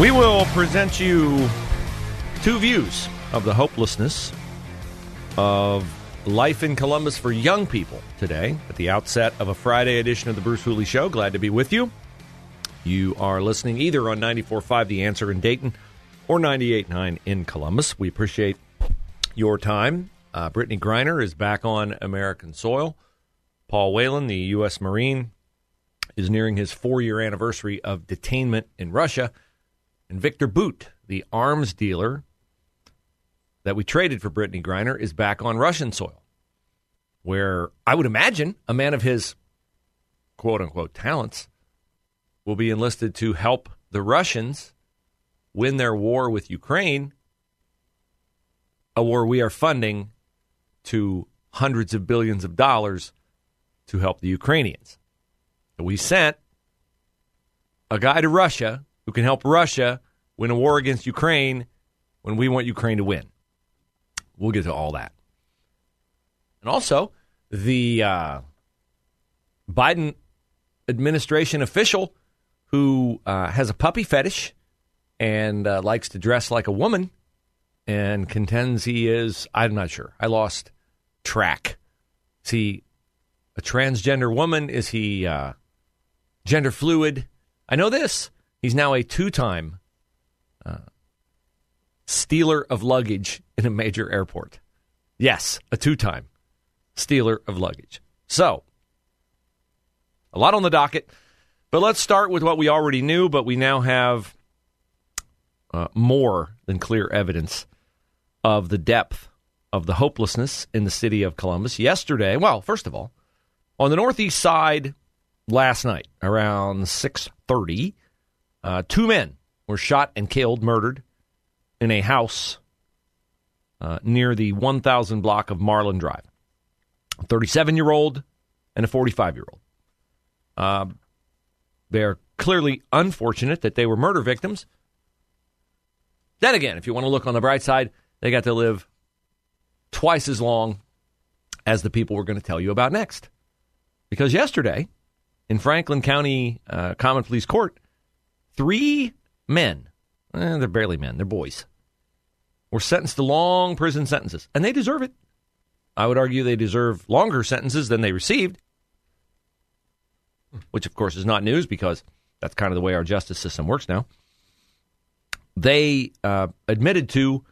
We will present you two views of the hopelessness of life in Columbus for young people today at the outset of a Friday edition of the Bruce Hooley Show. Glad to be with you. You are listening either on 94.5 The Answer in Dayton or 98.9 in Columbus. We appreciate your time. Uh, Brittney Griner is back on American soil. Paul Whelan, the U.S. Marine, is nearing his four year anniversary of detainment in Russia. And Viktor Bout, the arms dealer that we traded for Brittney Griner, is back on Russian soil, where I would imagine a man of his quote unquote talents will be enlisted to help the Russians win their war with Ukraine, a war we are funding to hundreds of billions of dollars to help the Ukrainians. We sent a guy to Russia who can help Russia win a war against Ukraine when we want Ukraine to win. We'll get to all that. And also, the uh, Biden administration official who uh, has a puppy fetish and uh, likes to dress like a woman and contends he is, I'm not sure. I lost track. See, a transgender woman? Is he uh, gender fluid? I know this. He's now a two time uh, stealer of luggage in a major airport. Yes, a two time stealer of luggage. So, a lot on the docket. But let's start with what we already knew, but we now have uh, more than clear evidence of the depth of the hopelessness in the city of Columbus. Yesterday, well, first of all, on the northeast side last night around 6:30, uh, two men were shot and killed, murdered in a house uh, near the 1000 block of Marlin Drive. A 37 year old and a 45 year old. Uh, they're clearly unfortunate that they were murder victims. Then again, if you want to look on the bright side, they got to live twice as long as the people we're going to tell you about next. Because yesterday, in Franklin County uh, Common Pleas Court, three men, eh, they're barely men, they're boys, were sentenced to long prison sentences. And they deserve it. I would argue they deserve longer sentences than they received, which of course is not news because that's kind of the way our justice system works now. They uh, admitted to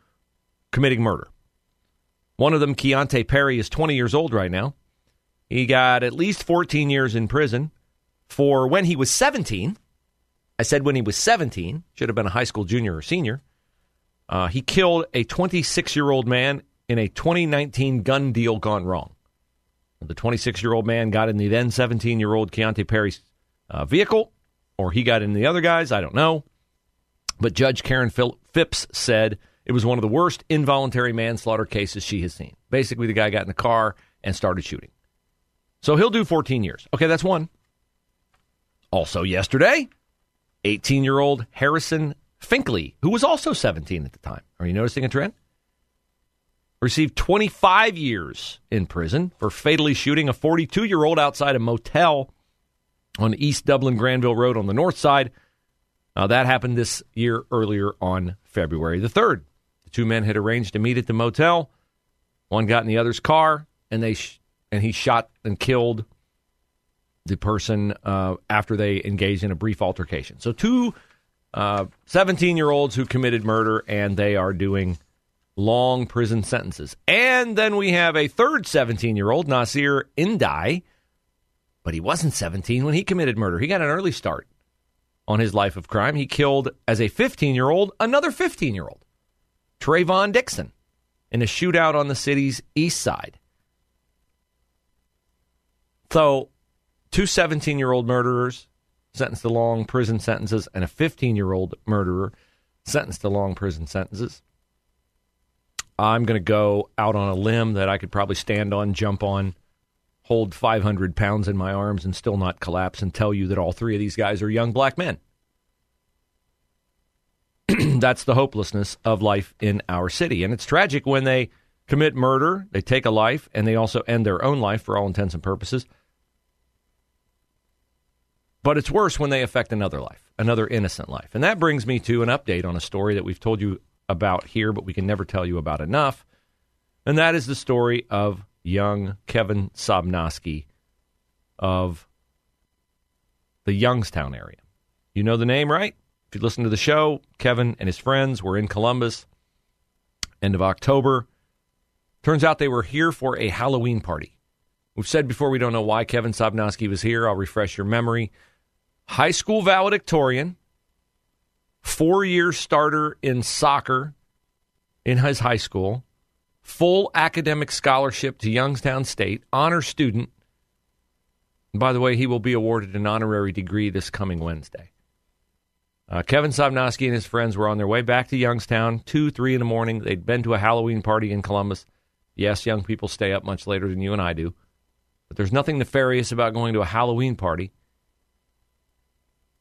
committing murder. One of them, Keontae Perry, is 20 years old right now. He got at least 14 years in prison for when he was 17. I said when he was 17, should have been a high school junior or senior. Uh, he killed a 26 year old man in a 2019 gun deal gone wrong. The 26 year old man got in the then 17 year old Keontae Perry's uh, vehicle, or he got in the other guy's. I don't know. But Judge Karen Phipps said it was one of the worst involuntary manslaughter cases she has seen. Basically, the guy got in the car and started shooting. So he'll do 14 years. Okay, that's one. Also, yesterday, 18 year old Harrison Finkley, who was also 17 at the time. Are you noticing a trend? Received 25 years in prison for fatally shooting a 42 year old outside a motel on East Dublin Granville Road on the north side. Now, that happened this year earlier on February the 3rd. The two men had arranged to meet at the motel. One got in the other's car, and they sh- and he shot and killed the person uh, after they engage in a brief altercation. So, two 17 uh, year olds who committed murder, and they are doing long prison sentences. And then we have a third 17 year old, Nasir Indai, but he wasn't 17 when he committed murder. He got an early start on his life of crime. He killed, as a 15 year old, another 15 year old. Trayvon Dixon in a shootout on the city's east side. So, two 17 year old murderers sentenced to long prison sentences, and a 15 year old murderer sentenced to long prison sentences. I'm going to go out on a limb that I could probably stand on, jump on, hold 500 pounds in my arms, and still not collapse and tell you that all three of these guys are young black men. That's the hopelessness of life in our city. And it's tragic when they commit murder, they take a life, and they also end their own life for all intents and purposes. But it's worse when they affect another life, another innocent life. And that brings me to an update on a story that we've told you about here, but we can never tell you about enough. And that is the story of young Kevin Sobnoski of the Youngstown area. You know the name, right? If you listen to the show, Kevin and his friends were in Columbus end of October. Turns out they were here for a Halloween party. We've said before we don't know why Kevin Sobnoski was here. I'll refresh your memory. High school valedictorian, four year starter in soccer in his high school, full academic scholarship to Youngstown State, honor student. And by the way, he will be awarded an honorary degree this coming Wednesday. Uh, Kevin Sobnoski and his friends were on their way back to Youngstown, 2, 3 in the morning. They'd been to a Halloween party in Columbus. Yes, young people stay up much later than you and I do. But there's nothing nefarious about going to a Halloween party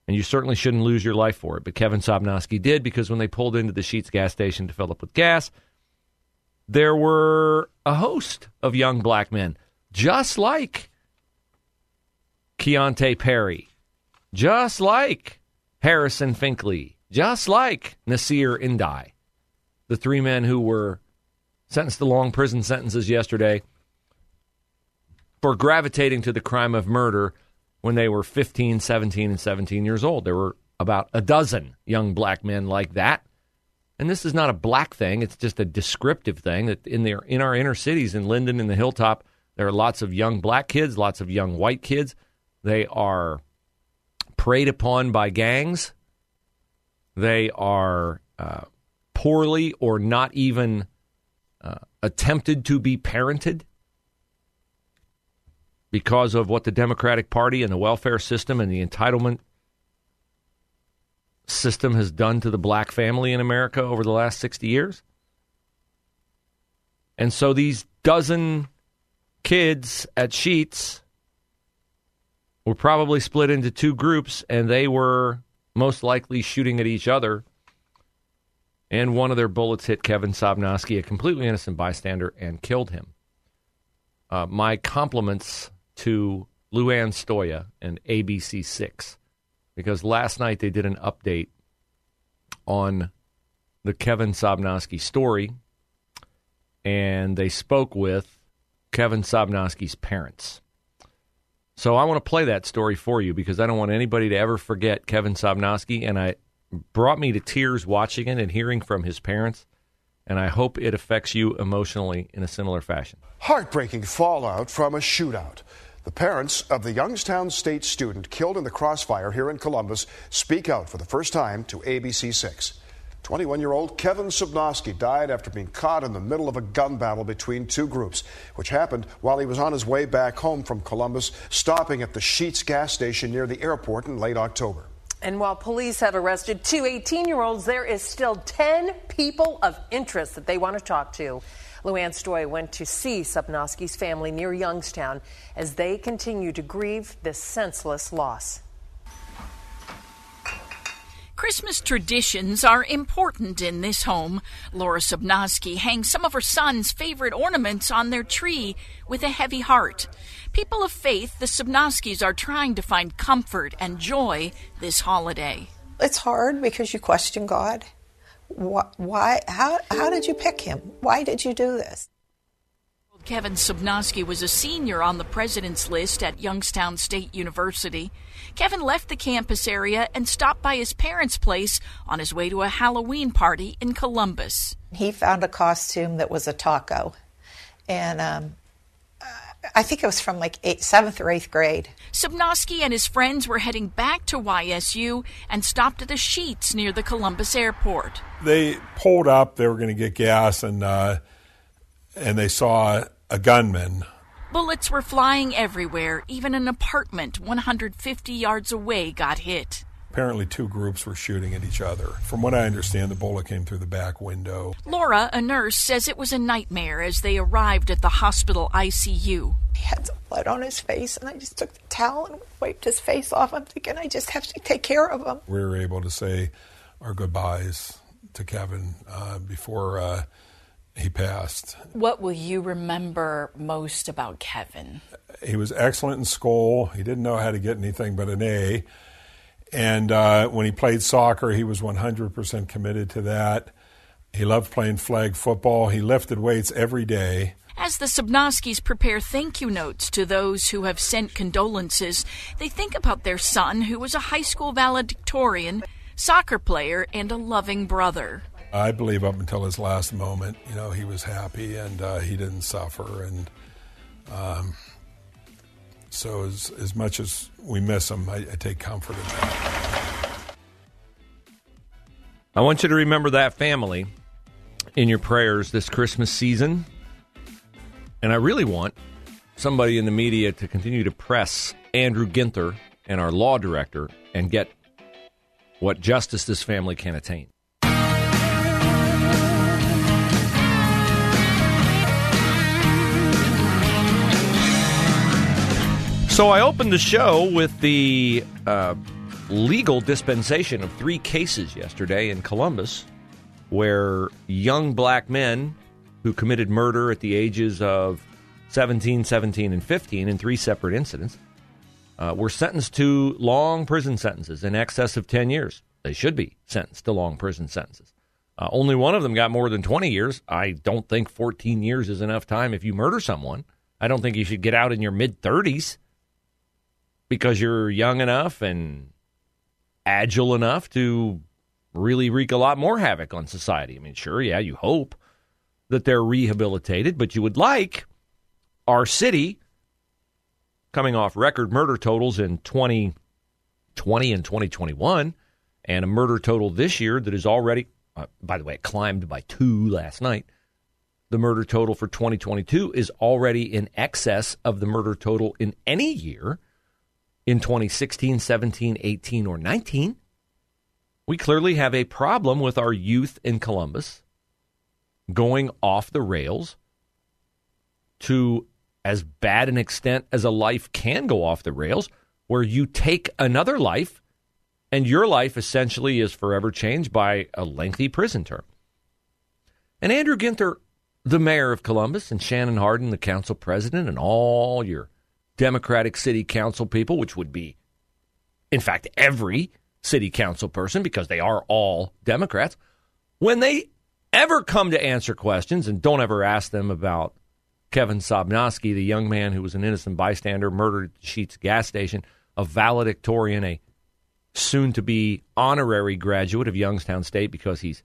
and you certainly shouldn't lose your life for it. But Kevin Sobnoski did because when they pulled into the Sheetz gas station to fill up with gas, there were a host of young black men, just like Keontae Perry, just like Harrison Finkley, just like Nasir Indai, the three men who were sentenced to long prison sentences yesterday for gravitating to the crime of murder when they were 15, 17, and 17 years old. There were about a dozen young black men like that. And this is not a black thing, it's just a descriptive thing that in their in our inner cities in Linden and the Hilltop, there are lots of young black kids, lots of young white kids. They are preyed upon by gangs. They are uh, poorly or not even uh, attempted to be parented because of what the Democratic Party and the welfare system and the entitlement system has done to the black family in America over the last 60 years. And so these dozen kids at Sheetz were probably split into two groups, and they were most likely shooting at each other. And one of their bullets hit Kevin Sobnoski, a completely innocent bystander, and killed him. Uh, my compliments to Lu Ann Stoia and ABC6 because last night they did an update on the Kevin Sobnoski story and they spoke with Kevin Sobnoski's parents. So I want to play that story for you because I don't want anybody to ever forget Kevin Sobnoski and I brought me to tears watching it and hearing from his parents and I hope it affects you emotionally in a similar fashion. Heartbreaking fallout from a shootout. The parents of the Youngstown State student killed in the crossfire here in Columbus speak out for the first time to ABC6. 21 year old Kevin Sobnoski died after being caught in the middle of a gun battle between two groups, which happened while he was on his way back home from Columbus, stopping at the Sheetz gas station near the airport in late October. And while police have arrested two 18 year olds, there is still 10 people of interest that they want to talk to. Lu Ann Stoia went to see Sobnoski's family near Youngstown as they continue to grieve this senseless loss. Christmas traditions are important in this home. Laura Sobnoski hangs some of her son's favorite ornaments on their tree with a heavy heart. People of faith, the Sobnoskis are trying to find comfort and joy this holiday. It's hard because you question God why, how, how did you pick him? Why did you do this? Kevin Sobnoski was a senior on the president's list at Youngstown State University. Kevin left the campus area and stopped by his parents' place on his way to a Halloween party in Columbus. He found a costume that was a taco. And um, I think it was from like eight, seventh or eighth grade. Sobnoski and his friends were heading back to YSU and stopped at the Sheetz near the Columbus airport. They pulled up. They were going to get gas, and uh, and they saw a gunman. Bullets were flying everywhere. Even an apartment 150 yards away got hit. Apparently, two groups were shooting at each other. From what I understand, the bullet came through the back window. Laura, a nurse, says it was a nightmare as they arrived at the hospital ICU. He had some blood on his face, and I just took the towel and wiped his face off. I'm thinking I just have to take care of him. We were able to say our goodbyes to Kevin uh, before uh, he passed. What will you remember most about Kevin? He was excellent in school. He didn't know how to get anything but an A. And uh, when he played soccer, he was 100% committed to that. He loved playing flag football. He lifted weights every day. As the Sobnoskis prepare thank you notes to those who have sent condolences, they think about their son, who was a high school valedictorian, soccer player, and a loving brother. I believe up until his last moment, you know, he was happy and uh, he didn't suffer. And um, so, as, as much as we miss them, I, I take comfort in that. I want you to remember that family in your prayers this Christmas season. And I really want somebody in the media to continue to press Andrew Ginther and our law director and get what justice this family can attain. So I opened the show with the uh, legal dispensation of three cases yesterday in Columbus where young black men who committed murder at the ages of 17, 17, and 15 in three separate incidents uh, were sentenced to long prison sentences in excess of 10 years. They should be sentenced to long prison sentences. Uh, only one of them got more than 20 years. I don't think 14 years is enough time if you murder someone. I don't think you should get out in your mid 30s because you're young enough and agile enough to really wreak a lot more havoc on society. I mean, sure, yeah, you hope that they're rehabilitated, but you would like our city coming off record murder totals in 2020 and 2021 and a murder total this year that is already uh, by the way it climbed by 2 last night the murder total for 2022 is already in excess of the murder total in any year in 2016, 17, 18, or 19. We clearly have a problem with our youth in Columbus going off the rails to as bad an extent as a life can go off the rails, where you take another life and your life essentially is forever changed by a lengthy prison term. And Andrew Ginther, the mayor of Columbus, and Shannon Hardin, the council president, and all your Democratic city council people, which would be, in fact, every city council person because they are all Democrats, when they ever come to answer questions and don't ever ask them about Kevin Sobnoski, the young man who was an innocent bystander murdered at the Sheetz gas station, a valedictorian, a soon to be honorary graduate of Youngstown State because he's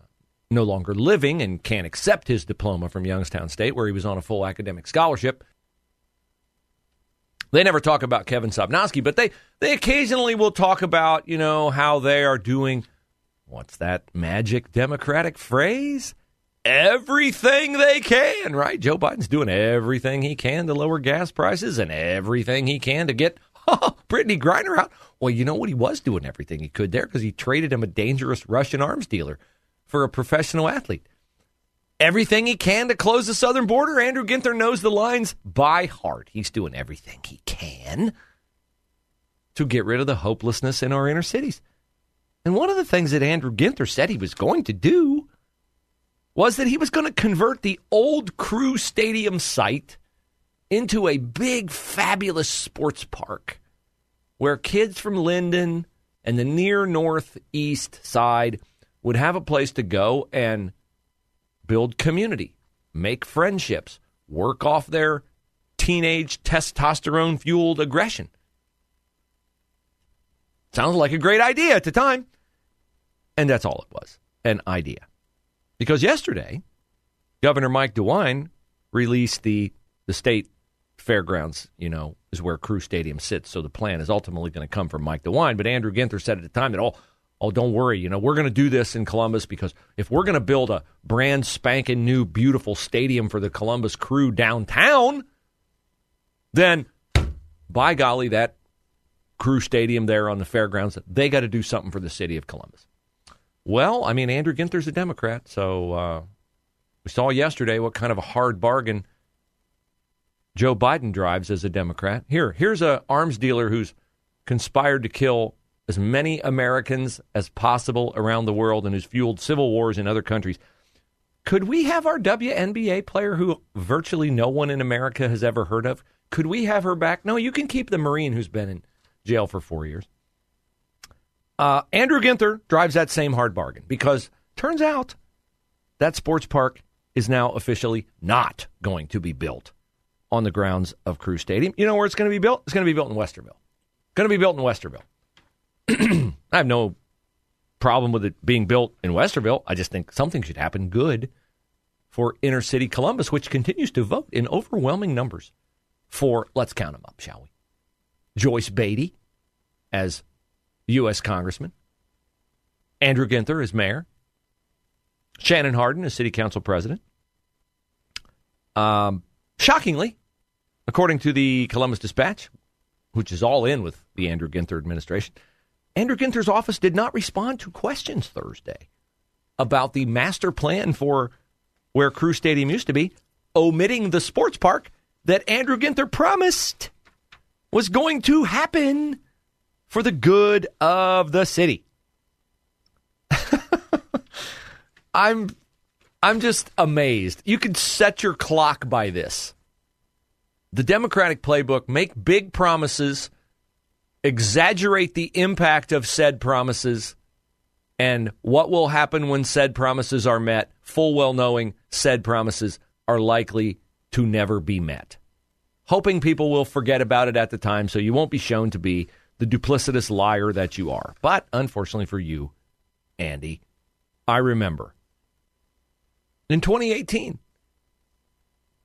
uh, no longer living and can't accept his diploma from Youngstown State, where he was on a full academic scholarship. They never talk about Kevin Sobnoski, but they, they occasionally will talk about, you know, how they are doing what's that magic Democratic phrase? Everything they can, right? Joe Biden's doing everything he can to lower gas prices and everything he can to get oh, Brittney Griner out. Well, you know what? He was doing everything he could there because he traded him a dangerous Russian arms dealer for a professional athlete everything he can to close the southern border. Andrew Ginther knows the lines by heart. He's doing everything he can to get rid of the hopelessness in our inner cities. And one of the things that Andrew Ginther said he was going to do was that he was going to convert the old Crew Stadium site into a big, fabulous sports park where kids from Linden and the near northeast side would have a place to go and build community, make friendships, work off their teenage testosterone fueled aggression. Sounds like a great idea at the time. And that's all it was an idea. Because yesterday, Governor Mike DeWine released the, the state fairgrounds, you know, is where Crew Stadium sits. So the plan is ultimately going to come from Mike DeWine. But Andrew Ginther said at the time that, oh, oh, don't worry, you know, we're going to do this in Columbus because if we're going to build a brand spanking new, beautiful stadium for the Columbus Crew downtown, then by golly, that Crew Stadium there on the fairgrounds, they got to do something for the city of Columbus. Well, I mean, Andrew Ginther's a Democrat, so uh, we saw yesterday what kind of a hard bargain Joe Biden drives as a Democrat. Here, here's a arms dealer who's conspired to kill as many Americans as possible around the world and who's fueled civil wars in other countries. Could we have our WNBA player who virtually no one in America has ever heard of? Could we have her back? No, you can keep the Marine who's been in jail for four years. Uh, Andrew Ginther drives that same hard bargain because turns out that sports park is now officially not going to be built on the grounds of Crew Stadium. You know where it's going to be built? It's going to be built in Westerville. Going to be built in Westerville. I have no problem with it being built in Westerville. I just think something should happen good for inner city Columbus, which continues to vote in overwhelming numbers for, let's count them up, shall we? Joyce Beatty as U.S. Congressman, Andrew Ginther as mayor, Shannon Hardin as city council president. Um, shockingly, according to the Columbus Dispatch, which is all in with the Andrew Ginther administration, Andrew Ginther's office did not respond to questions Thursday about the master plan for where Crew Stadium used to be, omitting the sports park that Andrew Ginther promised was going to happen for the good of the city. I'm I'm just amazed. You can set your clock by this. The Democratic playbook make big promises, exaggerate the impact of said promises, and what will happen when said promises are met, full well knowing said promises are likely to never be met. Hoping people will forget about it at the time so you won't be shown to be the duplicitous liar that you are. But unfortunately for you, Andy, I remember in 2018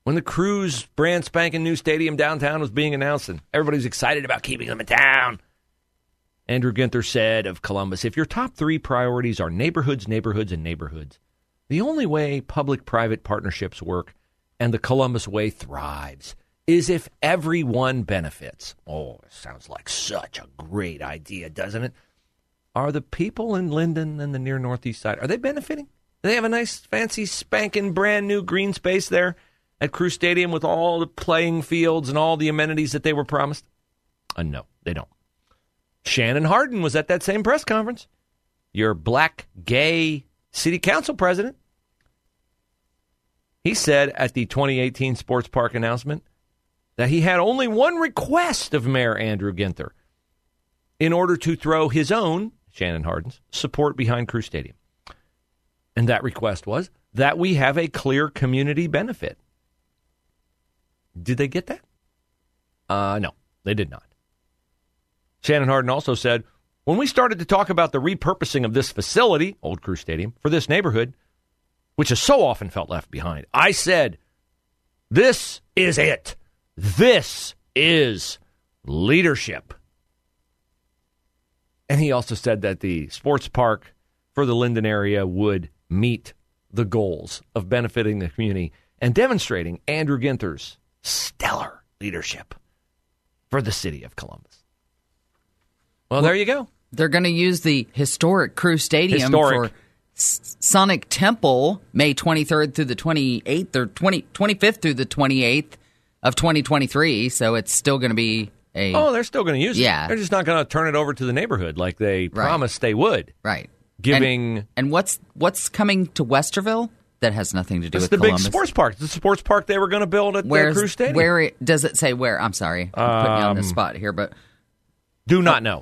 when the Crews brand spanking new stadium downtown was being announced and everybody's excited about keeping them in town. Andrew Ginther said of Columbus if your top three priorities are neighborhoods, neighborhoods, and neighborhoods, the only way public private partnerships work and the Columbus way thrives is if everyone benefits. Oh, sounds like such a great idea, doesn't it? Are the people in Linden and the near northeast side are they benefiting? Do they have a nice fancy spanking brand new green space there at Crew Stadium with all the playing fields and all the amenities that they were promised? Uh, no, they don't. Shannon Hardin was at that same press conference. Your black gay city council president. He said at the 2018 sports park announcement that he had only one request of Mayor Andrew Ginther in order to throw his own, Shannon Hardin's, support behind Crew Stadium. And that request was that we have a clear community benefit. Did they get that? Uh, no, they did not. Shannon Hardin also said, when we started to talk about the repurposing of this facility, Old Crew Stadium, for this neighborhood, which has so often felt left behind, I said, this is it. This is leadership. And he also said that the sports park for the Linden area would meet the goals of benefiting the community and demonstrating Andrew Ginther's stellar leadership for the city of Columbus. Well, there you go. They're going to use the historic Crew Stadium Historic. for S- Sonic Temple May 23rd through the 28th or 20, 25th through the 28th of 2023. So it's still going to be a. Oh, they're still going to use it. Yeah. They're just not going to turn it over to the neighborhood like they promised they would. Right. Giving. And, and what's what's coming to Westerville? That has nothing to do it's with the Columbus. big sports park. The sports park they were going to build at Where's, the Crew Stadium. Where it, does it say where? I'm sorry, I'm putting you on the Um, spot here, but Do not know.